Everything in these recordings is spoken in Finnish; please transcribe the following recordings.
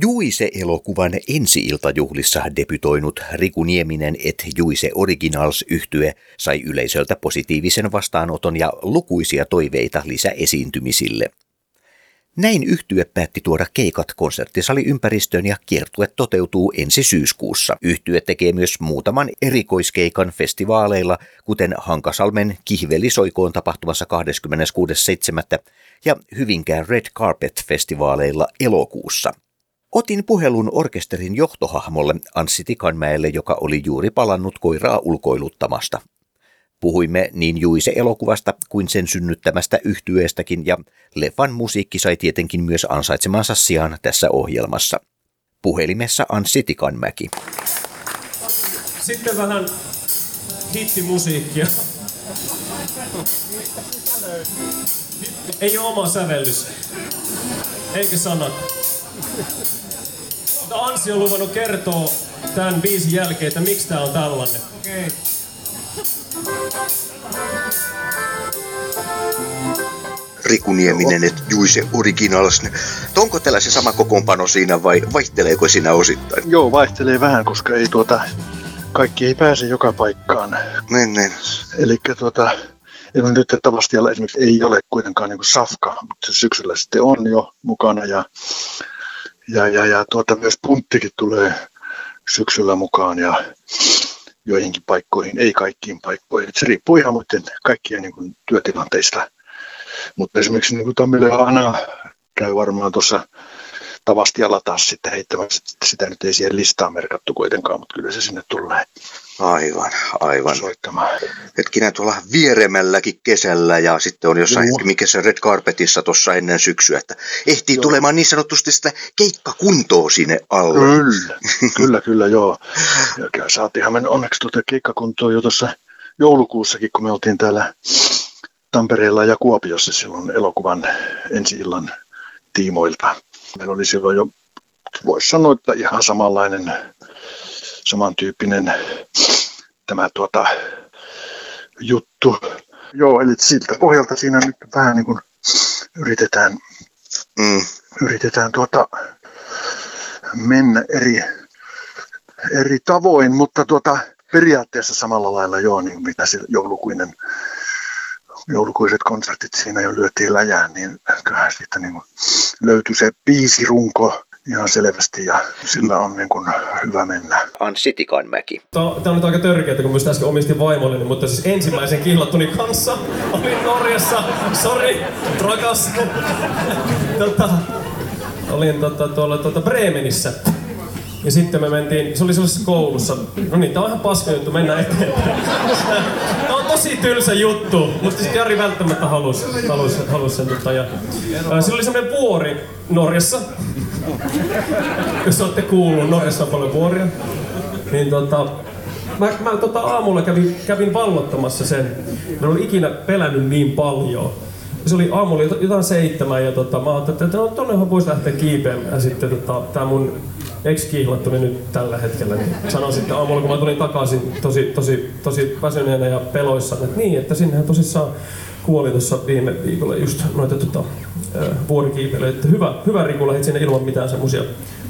Juise-elokuvan ensi-iltajuhlissa debytoinut Riku Nieminen et Juise Originals yhtye sai yleisöltä positiivisen vastaanoton ja lukuisia toiveita lisäesiintymisille. Näin yhtye päätti tuoda keikat konserttisaliympäristöön ja kiertue toteutuu ensi syyskuussa. Yhtye tekee myös muutaman erikoiskeikan festivaaleilla, kuten Hankasalmen Kihvelisoikoon tapahtumassa 26.7. ja Hyvinkään Red Carpet-festivaaleilla elokuussa. Otin puhelun orkesterin johtohahmolle Anssi Tikanmäelle, joka oli juuri palannut koiraa ulkoiluttamasta. Puhuimme niin Juise-elokuvasta kuin sen synnyttämästä yhtyeestäkin ja leffan musiikki sai tietenkin myös ansaitsemansa sijaan tässä ohjelmassa. Puhelimessa Anssi Tikanmäki. Sitten vähän hittimusiikkia. Ei ole oma sävellys. Eikä sanat. Ansi on luvannut kertoa tämän biisin jälkeen, että miksi tää on tällainen. Okay. Riku Nieminen, että Juise Originals. Onko tällä se sama kokoonpano siinä vai vaihteleeko siinä osittain? Joo, vaihtelee vähän, koska ei tuota, kaikki ei pääse joka paikkaan. Niin, niin. Eli tuota, nyt Tavastialla esimerkiksi ei ole kuitenkaan niin safka, mutta syksyllä sitten on jo mukana ja, ja, ja, ja tuota, myös punttikin tulee syksyllä mukaan ja joihinkin paikkoihin, ei kaikkiin paikkoihin. Se riippuu ihan muiden kaikkien niin kuin, työtilanteista. Mutta esimerkiksi niin Tammille Ana käy varmaan tuossa Tavastialla taas sitten heittämässä. Sitä nyt ei siihen listaan merkattu kuitenkaan, mutta kyllä se sinne tulee. Aivan, aivan. Soittamaan. Hetkinen tuolla vieremälläkin kesällä ja sitten on jossain mikä se Red Carpetissa tuossa ennen syksyä, että ehtii joo. tulemaan niin sanotusti sitä keikkakuntoa sinne alle. Kyllä, kyllä, kyllä joo. Ja saatiinhan me onneksi tuota keikkakuntoa jo tuossa joulukuussakin, kun me oltiin täällä Tampereella ja Kuopiossa silloin elokuvan ensi-illan tiimoilta. Meillä oli silloin jo, voisi sanoa, että ihan samanlainen samantyyppinen tämä tuota, juttu. Joo, eli siltä pohjalta siinä nyt vähän niin kuin yritetään, mm. yritetään tuota, mennä eri, eri tavoin, mutta tuota, periaatteessa samalla lailla joo, niin mitä se joulukuinen joulukuiset konsertit siinä jo lyötiin läjään, niin kyllähän siitä niin löytyi se biisirunko ihan selvästi ja sillä on niin kuin hyvä mennä. Anssi Tikanmäki. Tämä on nyt aika törkeää, kun myös äsken omistin vaimolleni, mutta siis ensimmäisen kihlattuni kanssa olin Norjassa. Sori, rakas. tota, olin tota, tuolla tota Bremenissä. Ja sitten me mentiin, se oli sellaisessa koulussa. No niin, tää on ihan paska juttu, mennään eteenpäin. Tää on tosi tylsä juttu, mutta sitten Jari välttämättä halusi, halusi, halusi sen. Tota, ja, ää, oli semmoinen vuori Norjassa. Jos olette kuullut, Norjassa on paljon vuoria. Niin tota, mä, mä tota aamulla kävin, kävin vallottamassa sen. Mä olin ikinä pelännyt niin paljon se oli aamulla jotain seitsemän ja tota, mä ajattelin, että no tonnehan voisi lähteä kiipeämään. Ja sitten tota, tää mun ex-kihlattuni nyt tällä hetkellä, niin sanoin sitten aamulla, kun mä tulin takaisin tosi, tosi, tosi väsyneenä ja peloissa, että niin, että sinnehän tosissaan kuoli tuossa viime viikolla just noita tota, vuorikiipeilyitä. Hyvä, hyvä Riku, lähit sinne ilman mitään semmoisia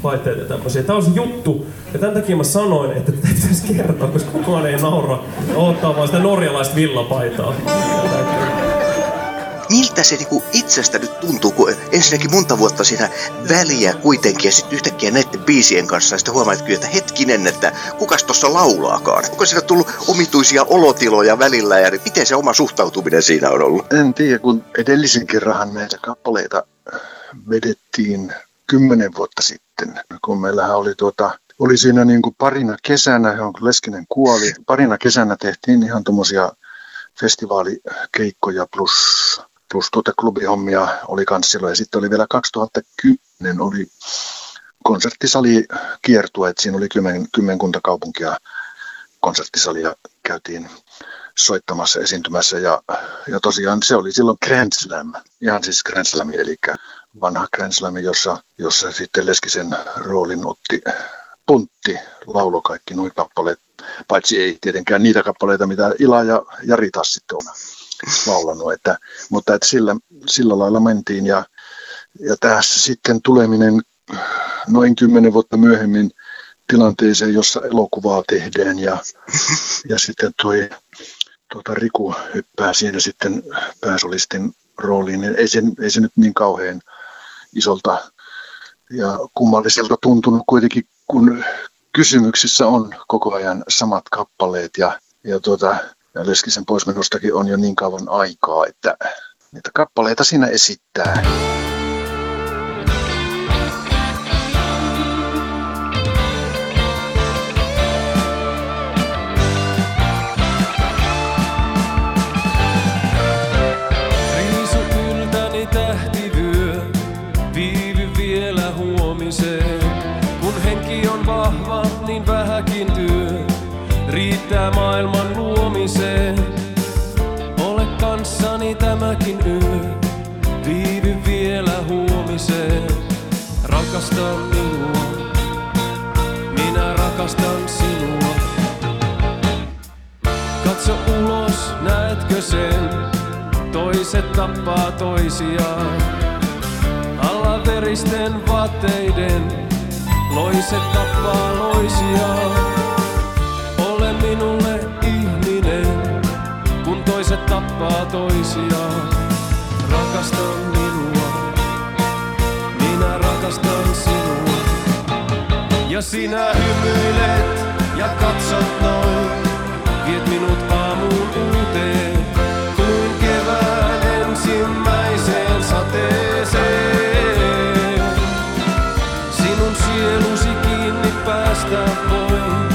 laitteita ja tämmöisiä. Tämä on se juttu, ja tämän takia mä sanoin, että tätä pitäisi kertoa, koska kukaan ei naura ottaa vaan sitä norjalaista villapaitaa miltä se niinku itsestä nyt tuntuu, kun ensinnäkin monta vuotta siinä väliä kuitenkin ja sitten yhtäkkiä näiden biisien kanssa ja sitten huomaat kyllä, että hetkinen, että kukas tuossa laulaakaan. Onko siinä tullut omituisia olotiloja välillä ja miten se oma suhtautuminen siinä on ollut? En tiedä, kun edellisen kerran näitä kappaleita vedettiin kymmenen vuotta sitten, kun meillähän oli tuota, oli siinä niin kuin parina kesänä, johon Leskinen kuoli, parina kesänä tehtiin ihan tuommoisia festivaalikeikkoja plus plus tuota klubihommia oli kans silloin. Ja sitten oli vielä 2010 oli konserttisali kiertue, että siinä oli kymmen, kymmenkunta kaupunkia konserttisalia käytiin soittamassa, esiintymässä. Ja, ja tosiaan se oli silloin Grand Slam, ihan siis Grand Slam, eli vanha Grand Slam, jossa, jossa sitten Leskisen roolin otti puntti, laulo kaikki nuo kappaleet. Paitsi ei tietenkään niitä kappaleita, mitä Ila ja Jari taas sitten on laulanut, että, mutta että sillä, sillä lailla mentiin. Ja, ja tässä sitten tuleminen noin kymmenen vuotta myöhemmin tilanteeseen, jossa elokuvaa tehdään ja, ja sitten toi tuota, Riku hyppää siinä sitten pääsolistin rooliin, ei se, ei se nyt niin kauhean isolta ja kummalliselta tuntunut kuitenkin, kun kysymyksissä on koko ajan samat kappaleet ja, ja tuota, ja Leskisen poismenostakin on jo niin kauan aikaa, että niitä kappaleita siinä esittää. Toiset tappaa toisiaan. Alla veristen vaatteiden, loiset tappaa loisiaan minulle ihminen, kun toiset tappaa toisiaan. Rakasta minua, minä rakastan sinua. Ja sinä hymyilet ja katsot noin, viet minut aamuun uuteen, ensimmäiseen sateeseen. Sinun sielusi kiinni päästä voin,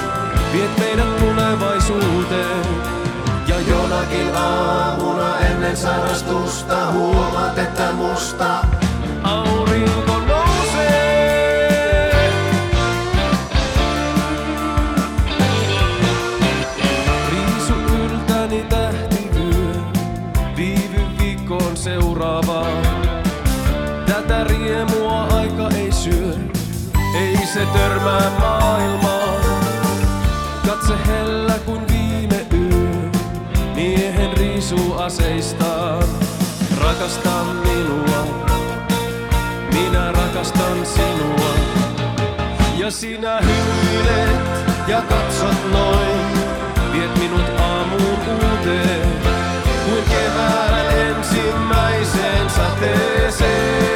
viet meidät tulevaisuuteen. Ja jonakin aamuna ennen sarastusta huomaat, että musta törmää maailmaan. Katse hellä kuin viime yö, miehen riisuu aseistaan. Rakasta minua, minä rakastan sinua. Ja sinä hymyilet ja katsot noin, viet minut aamuun uuteen. Kuin kevään ensimmäiseen sateeseen.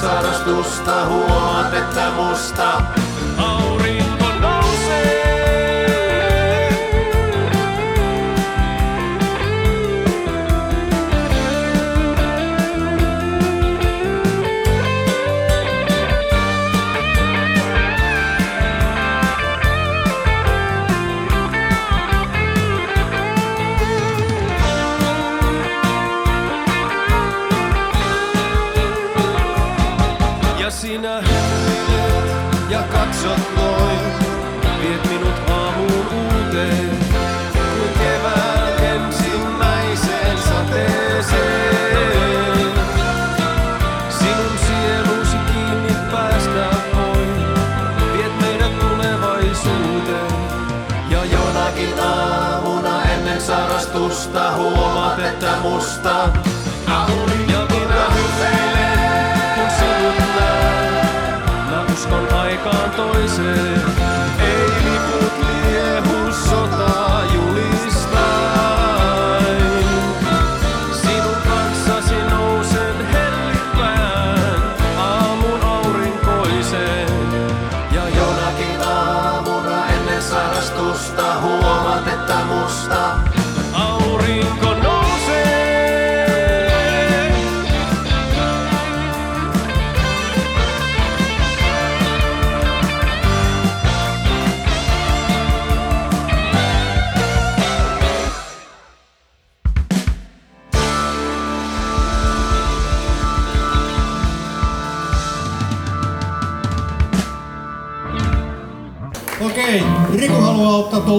Sarastusta että musta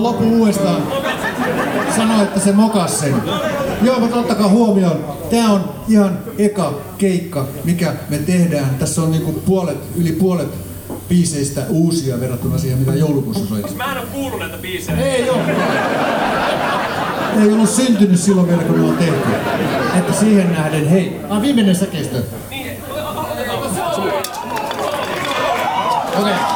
lopun uudestaan. sanoi, että se mokas sen. Joo, mutta ottakaa huomioon. Tämä on ihan eka keikka, mikä me tehdään. Tässä on niinku puolet, yli puolet biiseistä uusia verrattuna siihen, mitä joulukuussa soitin. Mä en oo kuullut näitä biisejä. Ei ole. Ei ollut syntynyt silloin vielä, kun ne on tehty. Että siihen nähden, hei, ah, viimeinen säkeistö. Okei. Okay.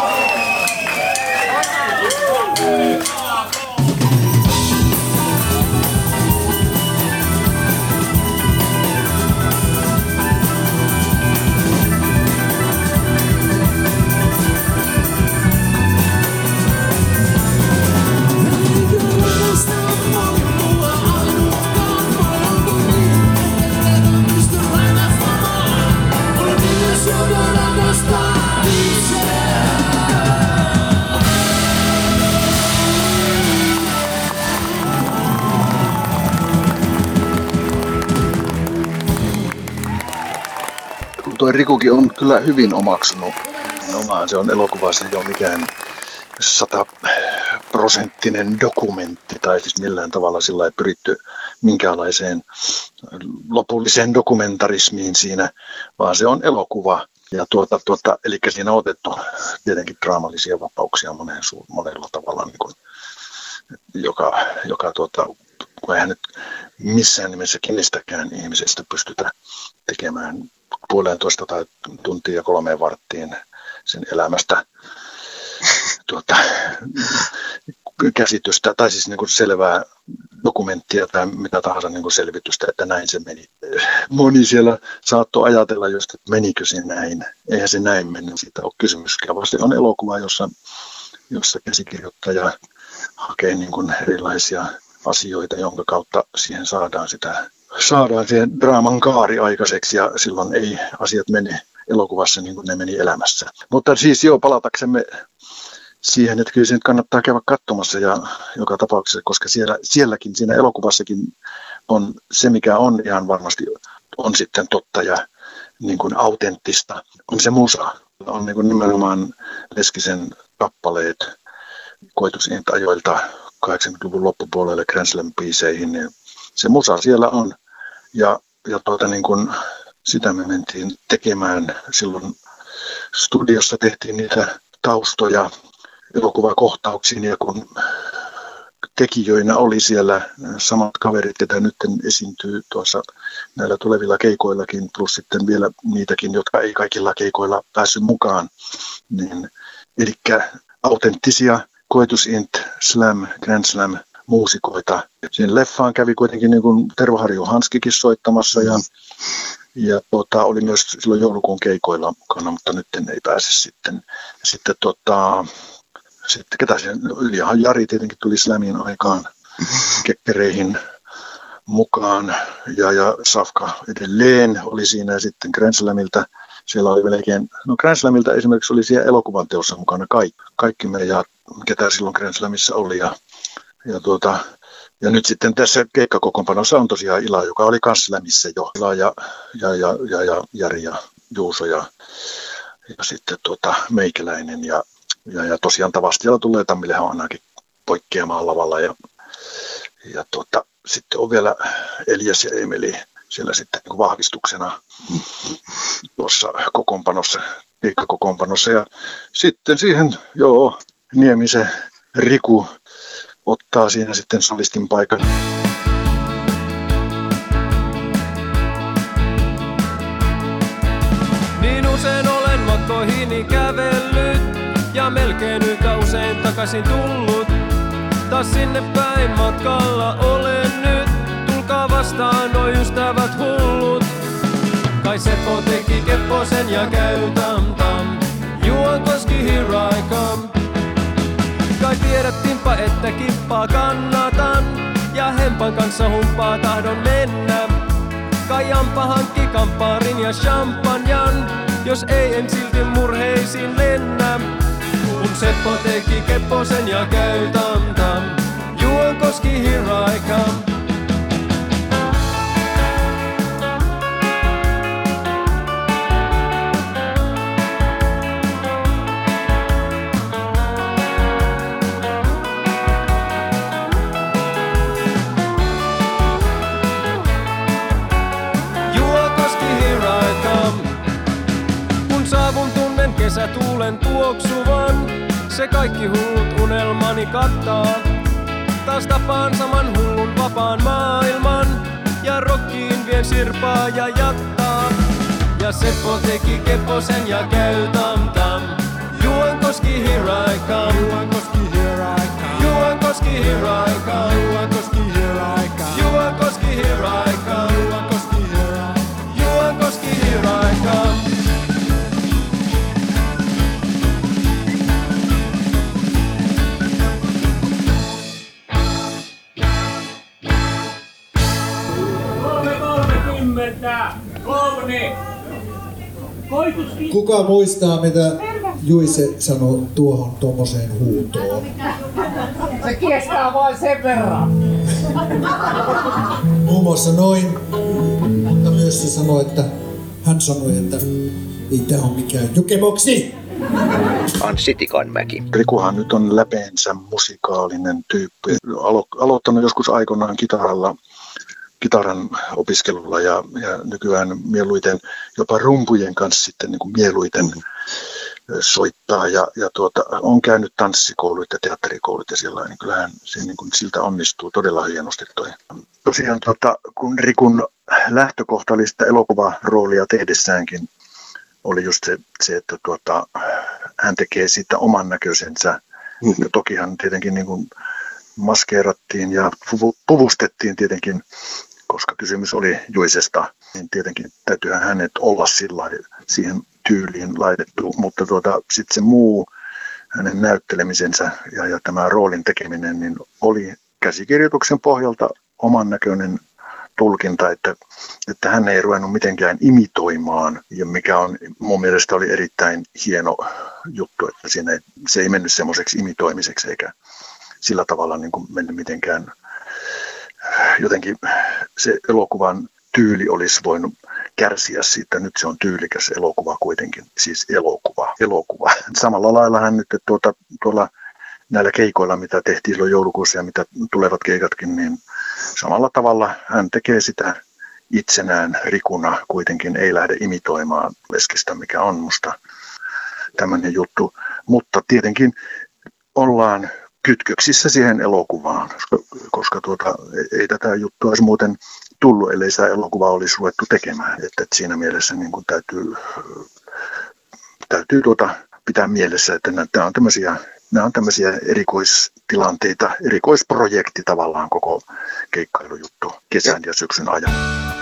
Rikukin on kyllä hyvin omaksunut omaan. Se on elokuvassa jo mikään sataprosenttinen dokumentti tai siis millään tavalla sillä ei pyritty minkäänlaiseen lopulliseen dokumentarismiin siinä, vaan se on elokuva. Ja tuota, tuota, eli siinä on otettu tietenkin draamallisia vapauksia moneen, su- monella tavalla, niin kuin, joka, joka tuota, kun eihän nyt missään nimessä kenestäkään ihmisestä pystytä tekemään puolentoista tai tuntia ja kolmeen varttiin sen elämästä tuota, käsitystä, tai siis niin kuin selvää dokumenttia tai mitä tahansa niin kuin selvitystä, että näin se meni. Moni siellä saattoi ajatella just, että menikö se näin. Eihän se näin mennyt, siitä ole kysymyskään, se on elokuva, jossa, jossa käsikirjoittaja hakee niin kuin erilaisia asioita, jonka kautta siihen saadaan sitä saadaan siihen draaman kaari aikaiseksi ja silloin ei asiat mene elokuvassa niin kuin ne meni elämässä. Mutta siis joo, palataksemme siihen, että kyllä se kannattaa käydä katsomassa ja joka tapauksessa, koska siellä, sielläkin, siinä elokuvassakin on se, mikä on ihan varmasti on sitten totta ja niin kuin autenttista, on se musa. On niin kuin nimenomaan Leskisen kappaleet koitusilta ajoilta 80-luvun loppupuolelle Grand Slam-biiseihin, niin se musa siellä on. Ja, ja tuota, niin kun sitä me mentiin tekemään silloin studiossa tehtiin niitä taustoja elokuvakohtauksiin ja kun tekijöinä oli siellä samat kaverit, ketä nyt esiintyy tuossa näillä tulevilla keikoillakin, plus sitten vielä niitäkin, jotka ei kaikilla keikoilla päässyt mukaan. Niin, eli autenttisia Koetusint, Slam, Grand Slam muusikoita. Siinä leffaan kävi kuitenkin niin kuin Tervo Harju Hanskikin soittamassa ja, ja tota, oli myös silloin joulukuun keikoilla mukana, mutta nyt ei pääse sitten. Ja sitten tota, sitten ketä se, Yljahan Jari tietenkin tuli Slamin aikaan kekkereihin mukaan ja, ja Safka edelleen oli siinä ja sitten Grand Slamilta siellä oli melkein, no Grand Slamilta esimerkiksi oli siellä elokuvan teossa mukana kaikki, kaikki me ja ketä silloin Grand Slamissa oli ja ja, tuota, ja nyt sitten tässä keikkakokoonpanossa on tosiaan Ila, joka oli kanssa lämissä jo. Ila ja, ja, ja, ja, ja Jari ja Juuso ja, ja sitten tuota, Meikäläinen. Ja, ja, ja tosiaan Tavastialla tulee Tammillehan on ainakin poikkeamaan lavalla. Ja, ja tuota, sitten on vielä Elias ja Emeli siellä sitten niin vahvistuksena tuossa kokoonpanossa, keikkakokoonpanossa. Ja sitten siihen, joo, Niemisen Riku ottaa siinä sitten solistin paikan. Niin usein olen matkoihini kävellyt ja melkein yhtä usein takaisin tullut. Taas sinne päin matkalla olen nyt, tulkaa vastaan noi ystävät hullut. Kai Seppo teki kepposen ja käy timpa, että kippaa kannatan. Ja hempan kanssa humppaa tahdon mennä. Kai Jampa hankki kamppaarin ja champanjan. Jos ei en silti murheisiin lennä. Kun Seppo teki kepposen ja käy tam tam. Juon koski here Kesätuulen tuoksuvan. Se kaikki hullut unelmani kattaa. Taas tapaan saman hullun vapaan maailman. Ja rokkiin vien sirpaa ja jattaa. Ja Seppo teki keposen ja käy tam tam. Juan koski here I come. Juan koski here I come. Juan koski here I come. Juan koski here I come. Juan koski here I come. Kuka muistaa, mitä Juise sanoi tuohon tuommoiseen huutoon? Se kestää vain sen verran. Muun muassa noin, mutta myös se sanoi, että hän sanoi, että ei tämä ole mikään jukemoksi. Anssi Tikanmäki. Rikuhan nyt on läpeensä musikaalinen tyyppi. Alo- aloittanut joskus aikoinaan kitaralla, kitaran opiskelulla ja, ja nykyään mieluiten jopa rumpujen kanssa sitten niin kuin mieluiten soittaa ja, ja tuota, on käynyt tanssikoulut ja teatterikoulut ja sillä niin kyllähän se niin kuin siltä onnistuu todella hienosti toi. Tosiaan tuota, kun Rikun lähtökohta oli sitä elokuvaroolia tehdessäänkin, oli just se, se että tuota, hän tekee siitä oman näköisensä. Ja tokihan tietenkin niin kuin maskeerattiin ja puvu- puvustettiin tietenkin, koska kysymys oli Juisesta, niin tietenkin täytyyhän hänet olla sillä siihen tyyliin laitettu, mutta tuota, sitten se muu hänen näyttelemisensä ja, ja tämä roolin tekeminen niin oli käsikirjoituksen pohjalta oman näköinen tulkinta, että, että hän ei ruvennut mitenkään imitoimaan, ja mikä on mun mielestä oli erittäin hieno juttu, että siinä ei, se ei mennyt semmoiseksi imitoimiseksi eikä sillä tavalla niin kuin mennyt mitenkään jotenkin se elokuvan tyyli olisi voinut kärsiä siitä. Nyt se on tyylikäs elokuva kuitenkin, siis elokuva, elokuva. Samalla lailla hän nyt tuota, tuolla näillä keikoilla, mitä tehtiin silloin joulukuussa ja mitä tulevat keikatkin, niin samalla tavalla hän tekee sitä itsenään rikuna kuitenkin, ei lähde imitoimaan Leskistä, mikä on musta tämmöinen juttu. Mutta tietenkin ollaan kytköksissä siihen elokuvaan, koska, koska tuota, ei tätä juttua olisi muuten tullut, ellei sitä elokuvaa olisi ruvettu tekemään. Että, että siinä mielessä niin kuin täytyy, täytyy tuota, pitää mielessä, että nämä on tämmöisiä nämä on tämmöisiä erikoistilanteita, erikoisprojekti tavallaan koko keikkailujuttu kesän ja syksyn ajan.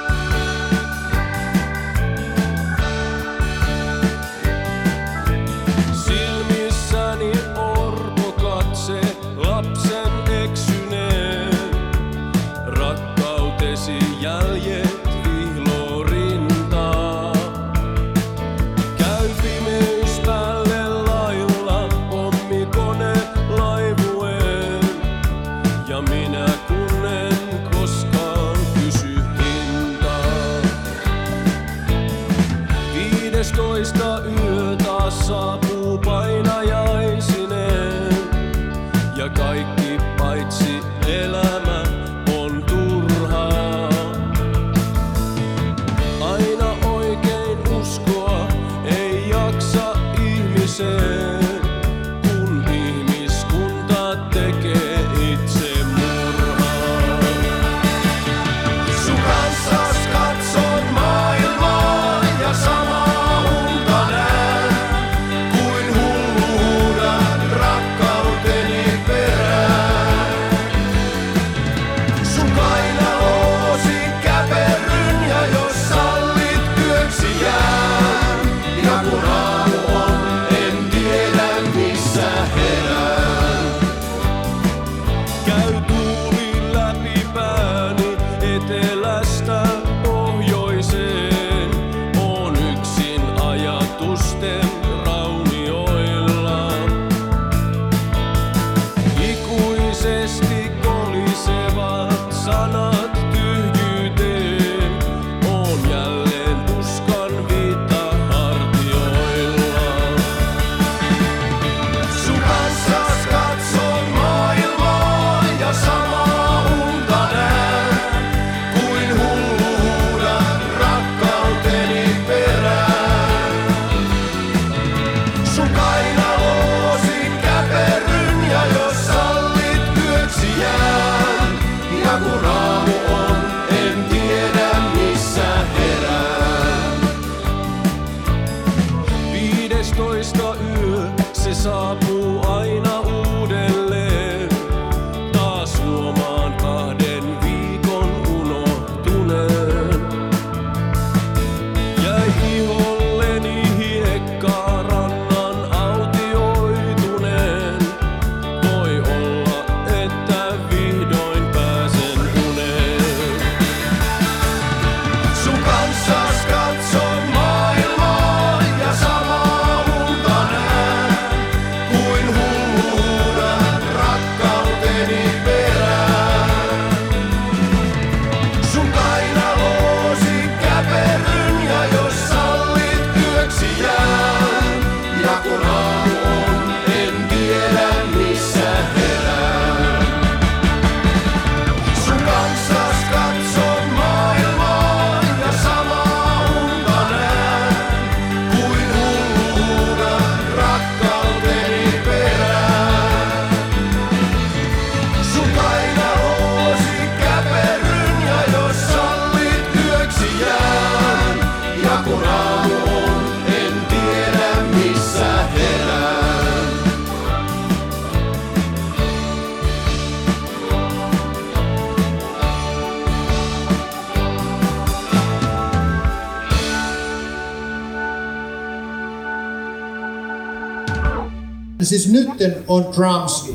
Nytten on drums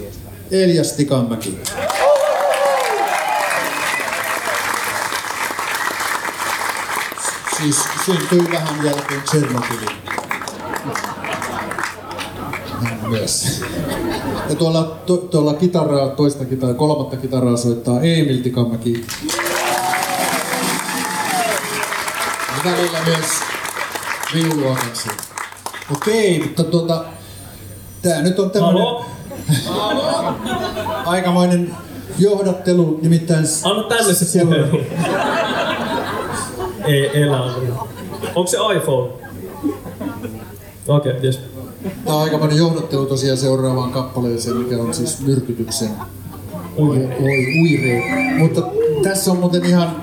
Elias Tikanmäki. Siis syntyi vähän jälkeen Tchernobylin. Myös. Ja tuolla, to, tuolla kitaraa, toista kitaraa, kolmatta kitaraa soittaa Emil Tikanmäki. Välillä myös viulua kanssa. Okei, mutta tuota, tää nyt on tämmönen Halo? aikamoinen johdattelu, nimittäin Anna tänne se puhelu. Ei elä. Onko se iPhone? Okei, okay, jes. Tämä on aikamoinen johdattelu tosiaan seuraavaan kappaleeseen, mikä on siis myrkytyksen oi, oi, uire. Mutta tässä on muuten ihan,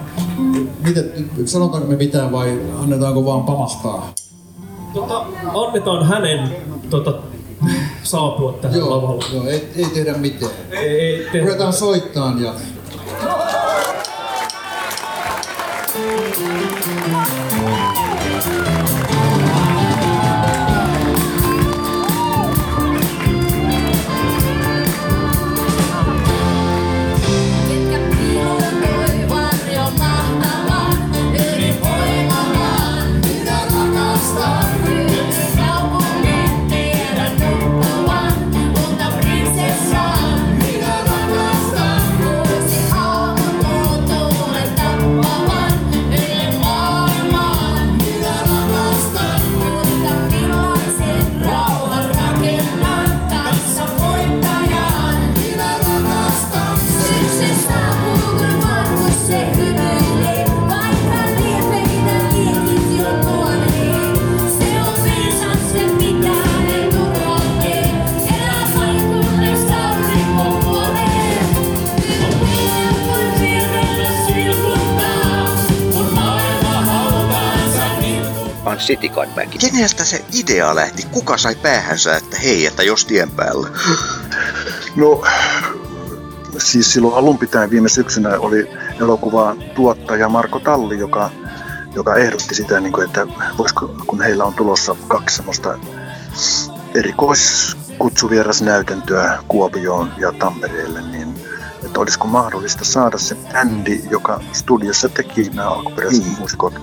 miten, sanotaanko me mitään vai annetaanko vaan pamahtaa? Tota, annetaan hänen tota, saapua tähän Joo, lavalle. joo ei, ei tehdä mitään. Ei, ei, te... Ruvetaan soittaan ja Ketkä niputtaa. Anssi Tikanmäki. Keneltä se idea lähti? Kuka sai päähänsä, että hei, että jos tien päällä? No, siis silloin alun pitäen viime syksynä oli elokuvan tuottaja Marko Talli, joka, joka ehdotti sitä, niin kuin, että voisiko, kun heillä on tulossa kaksi semmoista erikoiskutsuvierasnäytäntöä Kuopioon ja Tampereelle, niin että olisiko mahdollista saada se bändi, joka studiossa teki nämä alkuperäiset mm. muusikot,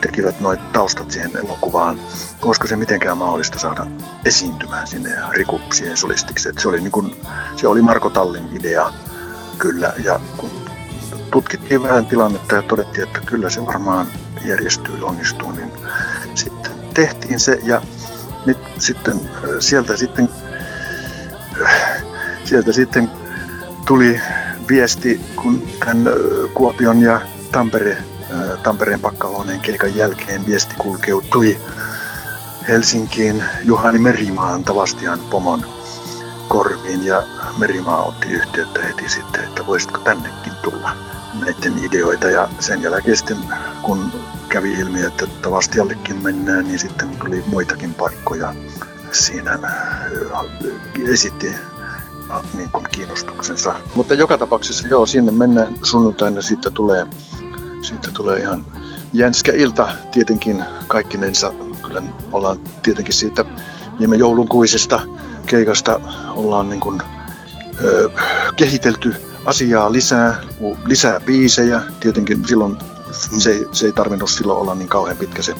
tekivät noit taustat siihen elokuvaan. Olisiko se mitenkään mahdollista saada esiintymään sinne ja Riku siihen solistiksi? Et se, oli niin kuin, se oli Marko Tallin idea kyllä. Ja kun tutkittiin vähän tilannetta ja todettiin, että kyllä se varmaan järjestyy onnistuu, niin sitten tehtiin se ja nyt sitten sieltä sitten, sieltä sitten tuli viesti, kun tämän Kuopion ja Tampere, Tampereen pakkahuoneen keikan jälkeen viesti kulkeutui Helsinkiin Juhani Merimaan Tavastian pomon korviin ja Merimaa otti yhteyttä heti sitten, että voisitko tännekin tulla näiden ideoita ja sen jälkeen sitten kun kävi ilmi, että Tavastiallekin mennään, niin sitten tuli muitakin paikkoja siinä esitti niin kuin kiinnostuksensa. Mutta joka tapauksessa joo, sinne mennään sunnuntaina, siitä tulee, siitä tulee ihan jänskä ilta tietenkin kaikkinensa. Kyllä ollaan tietenkin siitä viime joulunkuisesta keikasta ollaan niin kuin, ö, kehitelty asiaa lisää, lisää biisejä. Tietenkin silloin se, ei- se ei tarvinnut silloin olla niin kauhean pitkä se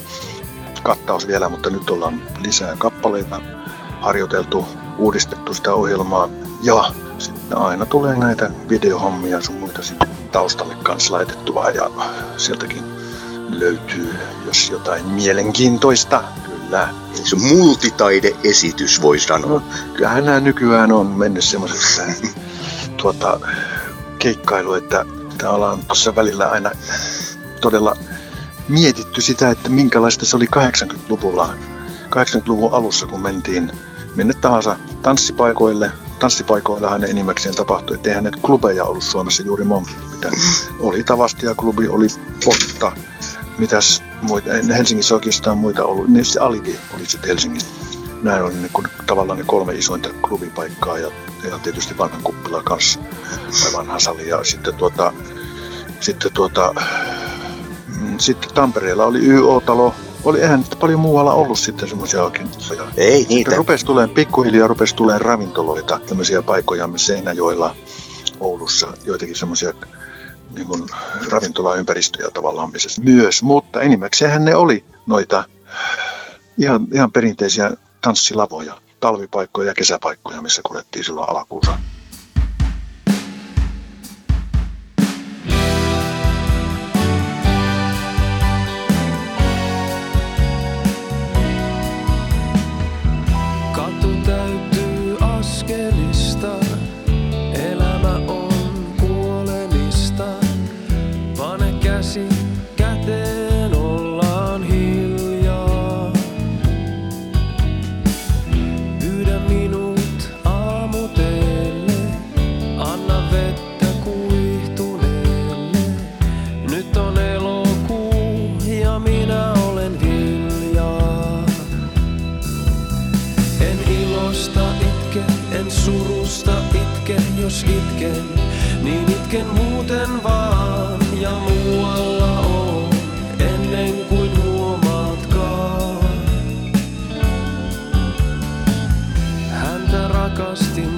kattaus vielä, mutta nyt ollaan lisää kappaleita harjoiteltu, uudistettu sitä ohjelmaa ja sitten aina tulee näitä videohommia sun muita sinne taustalle kanssa laitettua ja sieltäkin löytyy, jos jotain mielenkiintoista, kyllä. Se multitaide-esitys voi sanoa. No, kyllähän nämä nykyään on mennyt semmoisessa tuota, keikkailu, että tää ollaan tuossa välillä aina todella mietitty sitä, että minkälaista se oli 80-luvulla. 80-luvun alussa, kun mentiin minne tahansa tanssipaikoille. Tanssipaikoillahan ne enimmäkseen tapahtui, että eihän näitä klubeja ollut Suomessa juuri monta. Oli Tavastia-klubi, oli Potta, mitäs muita, ei Helsingissä oikeastaan muita ollut, niin se Alibi oli sitten Helsingissä. Näin oli niin kuin, tavallaan ne kolme isointa klubipaikkaa ja, ja tietysti vanhan kuppila kanssa, tai vanha sali. Ja sitten tuota, sitten tuota, mm, sitten Tampereella oli YO-talo, oli, eihän nyt paljon muualla ollut sitten semmoisia oikein. Ei Sitten niitä. rupesi tulemaan, pikkuhiljaa rupesi tulemaan ravintoloita, tämmöisiä paikkoja missä Seinäjoella, Oulussa, joitakin semmoisia niin kuin ravintolaympäristöjä tavallaan missä myös, mutta enimmäkseen ne oli noita ihan, ihan perinteisiä tanssilavoja, talvipaikkoja ja kesäpaikkoja, missä kuljettiin silloin alakuussa. Jos itken, niin itken muuten vaan ja muualla on ennen kuin huomaatkaan. Häntä rakastin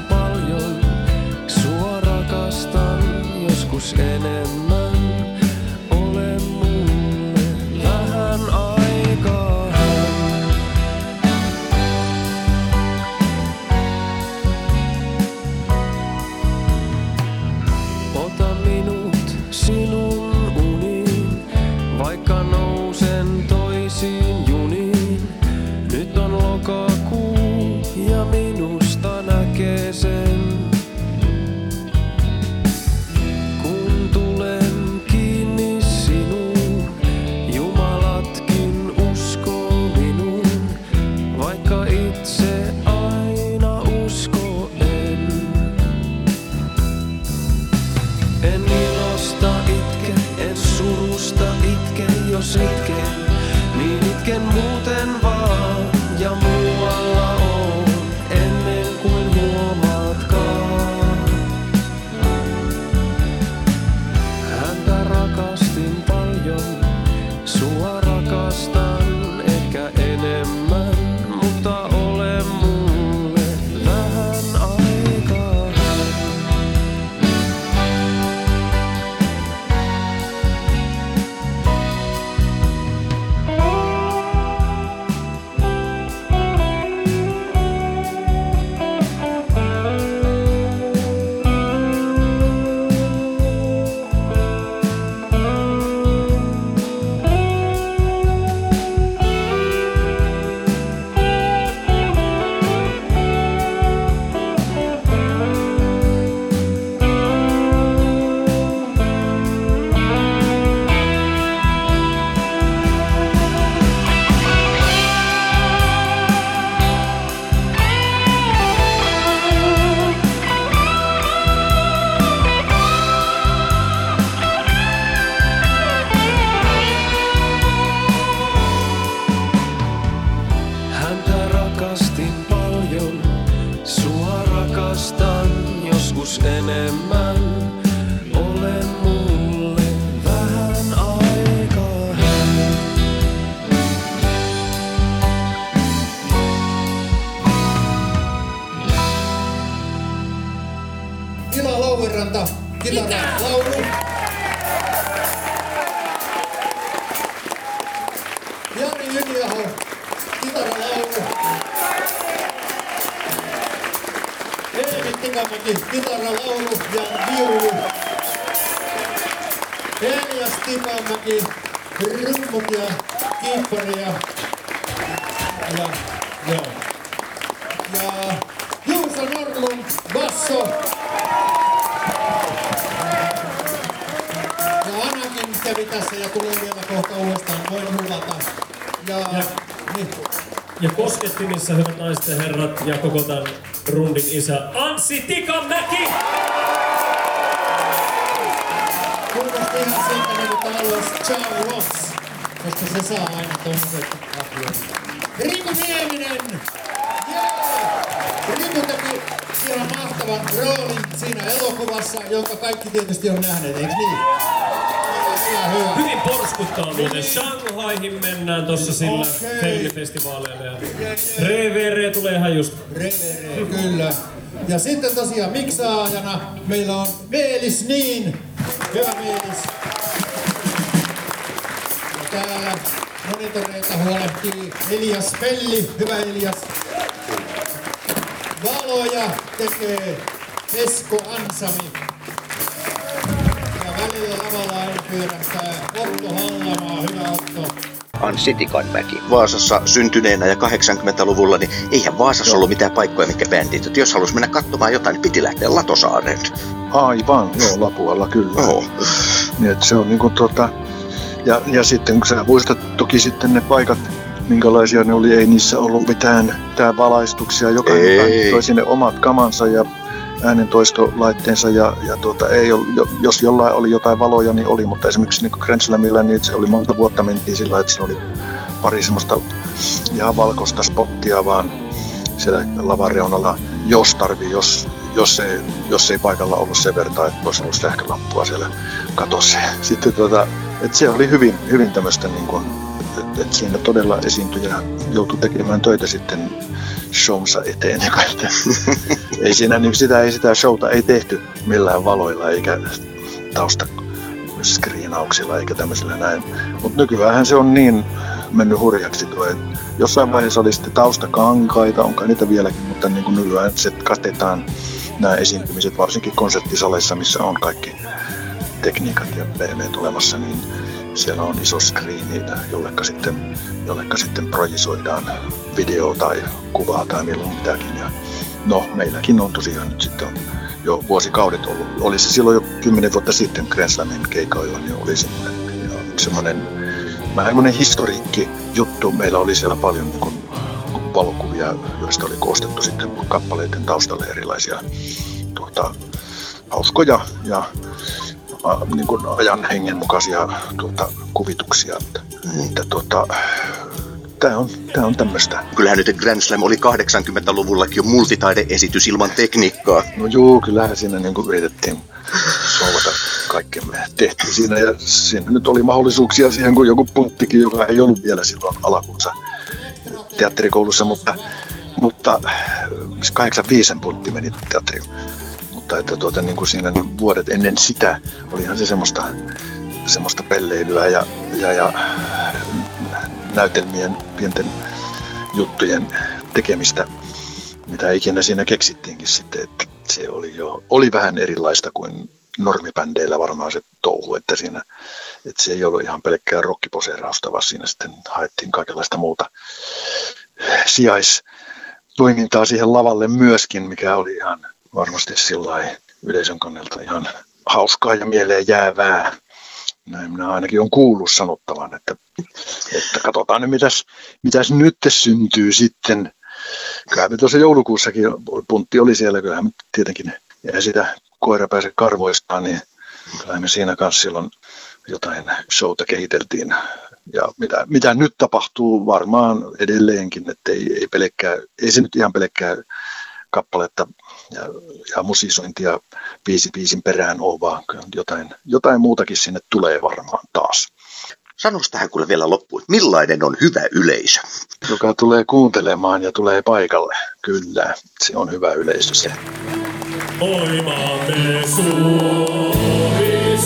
ja koko tämän rundin isä Anssi Tikamäki! kuulosti ihan siltä, niin kuin haluaisi Charlie Watts, koska se saa aina tommoset apuet. Riku Nieminen! Jee! Riku teki ihan mahtavan roolin siinä elokuvassa, jonka kaikki tietysti on nähneet, eikö niin? Hyvin porskuttaa muuten. Shanghaihin mennään tossa sillä Okei. filmifestivaaleilla. Ja Revere tulee ihan just. Revere, kyllä. Ja sitten tosiaan miksaajana meillä on Meelis Niin. Hyvä Meelis. Ja täällä monitoreita huolehtii Elias Pelli. Hyvä Elias. Valoja tekee Esko Ansami. Lavalla aina pyörähtää Otto Hallamaa. Hyvä Otto. Anssi Tikanmäki. Vaasassa syntyneenä ja 80-luvulla, niin eihän Vaasassa ollut mitään paikkoja, mitkä bändit. Että jos halusi mennä katsomaan jotain, niin piti lähteä Latosaareen. Aivan, joo, Lapualla kyllä. Joo. Niin, että se on niinku tota, ja, ja sitten kun sä muistat toki sitten ne paikat, minkälaisia ne oli, ei niissä ollut mitään, mitään valaistuksia, jokainen toi sinne omat kamansa ja äänentoistolaitteensa ja, ja tuota, ei jo- jos jollain oli jotain valoja, niin oli, mutta esimerkiksi niin Grand Slamilla, niin se oli monta vuotta mentiin sillä että se oli pari semmoista ihan valkoista spottia vaan siellä lavan reunalla, jos tarvii, jos, jos, ei, jos ei paikalla ollut sen verran, että olisi ollut sähkölampua siellä katossa. Sitten tota, että se oli hyvin, hyvin tämmöistä niin kuin, että, siinä todella esiintyjä joutui tekemään töitä sitten shownsa eteen. ei siinä, niin sitä, ei sitä showta ei tehty millään valoilla eikä tausta skriinauksilla eikä tämmöisillä näin. Mutta nykyään se on niin mennyt hurjaksi tuo, että jossain vaiheessa oli sitten taustakankaita, onko niitä vieläkin, mutta niin kuin nykyään se katetaan nämä esiintymiset, varsinkin konserttisaleissa, missä on kaikki tekniikat ja PV tulemassa, niin siellä on iso screeni, jollekka sitten, jollekka sitten projisoidaan video tai kuvaa tai milloin mitäkin. Ja no, meilläkin on tosiaan nyt sitten jo vuosikaudet ollut. Oli se silloin jo kymmenen vuotta sitten Grand Slamin niin oli semmoinen, semmoinen vähän semmoinen historiikki juttu. Meillä oli siellä paljon niin valokuvia, joista oli koostettu sitten kappaleiden taustalle erilaisia tuota, hauskoja ja niin kuin ajan hengen mukaisia tuota, kuvituksia. Että, että, tuota, Tämä on, tää on tämmöistä. Kyllähän nyt Grand Slam oli 80-luvullakin jo multitaideesitys ilman tekniikkaa. No juu, kyllähän siinä niin yritettiin solvata kaikkemme tehtiin siinä. Ja siinä nyt oli mahdollisuuksia siihen, kun joku punttikin, joka ei ollut vielä silloin alakunsa teatterikoulussa, mutta, mutta 85 puntti meni teatteriin. Mutta että tuota, niin kuin siinä niin vuodet ennen sitä olihan se semmoista, semmoista pelleilyä ja, ja, ja näytelmien, pienten juttujen tekemistä, mitä ikinä siinä keksittiinkin sitten, että se oli jo, oli vähän erilaista kuin normibändeillä varmaan se touhu, että siinä, että se ei ollut ihan pelkkää rockiposeerausta, vaan siinä sitten haettiin kaikenlaista muuta sijaistoimintaa siihen lavalle myöskin, mikä oli ihan varmasti sillä yleisön kannalta ihan hauskaa ja mieleen jäävää. Näin minä ainakin on kuullut sanottavan, että, että katsotaan nyt mitäs, mitäs nyt syntyy sitten. Kyllähän me tuossa joulukuussakin puntti oli siellä, kyllähän me tietenkin ja sitä koira pääse karvoistaan, niin kyllähän me siinä kanssa silloin jotain showta kehiteltiin. Ja mitä, mitä nyt tapahtuu varmaan edelleenkin, että ei, ei, pelkkää, ei se nyt ihan pelkkää kappaletta ja, ja musisointia biisi biisin perään ole, vaan jotain, jotain muutakin sinne tulee varmaan taas. Sanois tähän kuule vielä loppuun, että millainen on hyvä yleisö? Joka tulee kuuntelemaan ja tulee paikalle. Kyllä, se on hyvä yleisö se. Oi maamme Suomi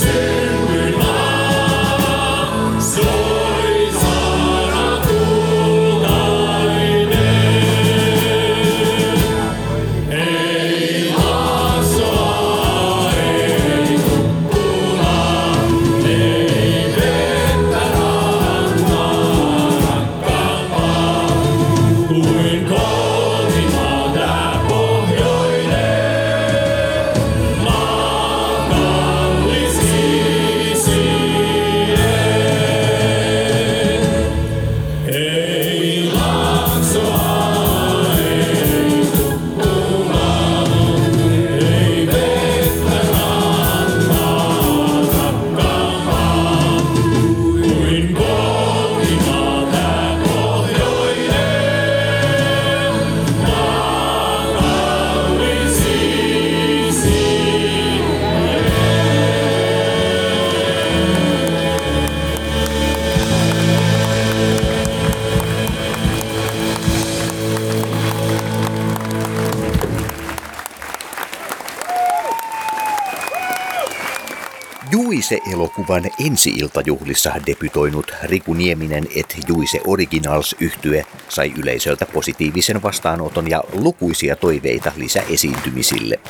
Juise-elokuvan ensi-iltajuhlissa debytoinut Riku Nieminen et Juise Originals yhtye sai yleisöltä positiivisen vastaanoton ja lukuisia toiveita lisäesiintymisille.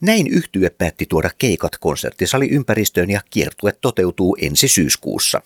Näin yhtye päätti tuoda keikat konserttisali ympäristöön ja kiertue toteutuu ensi syyskuussa.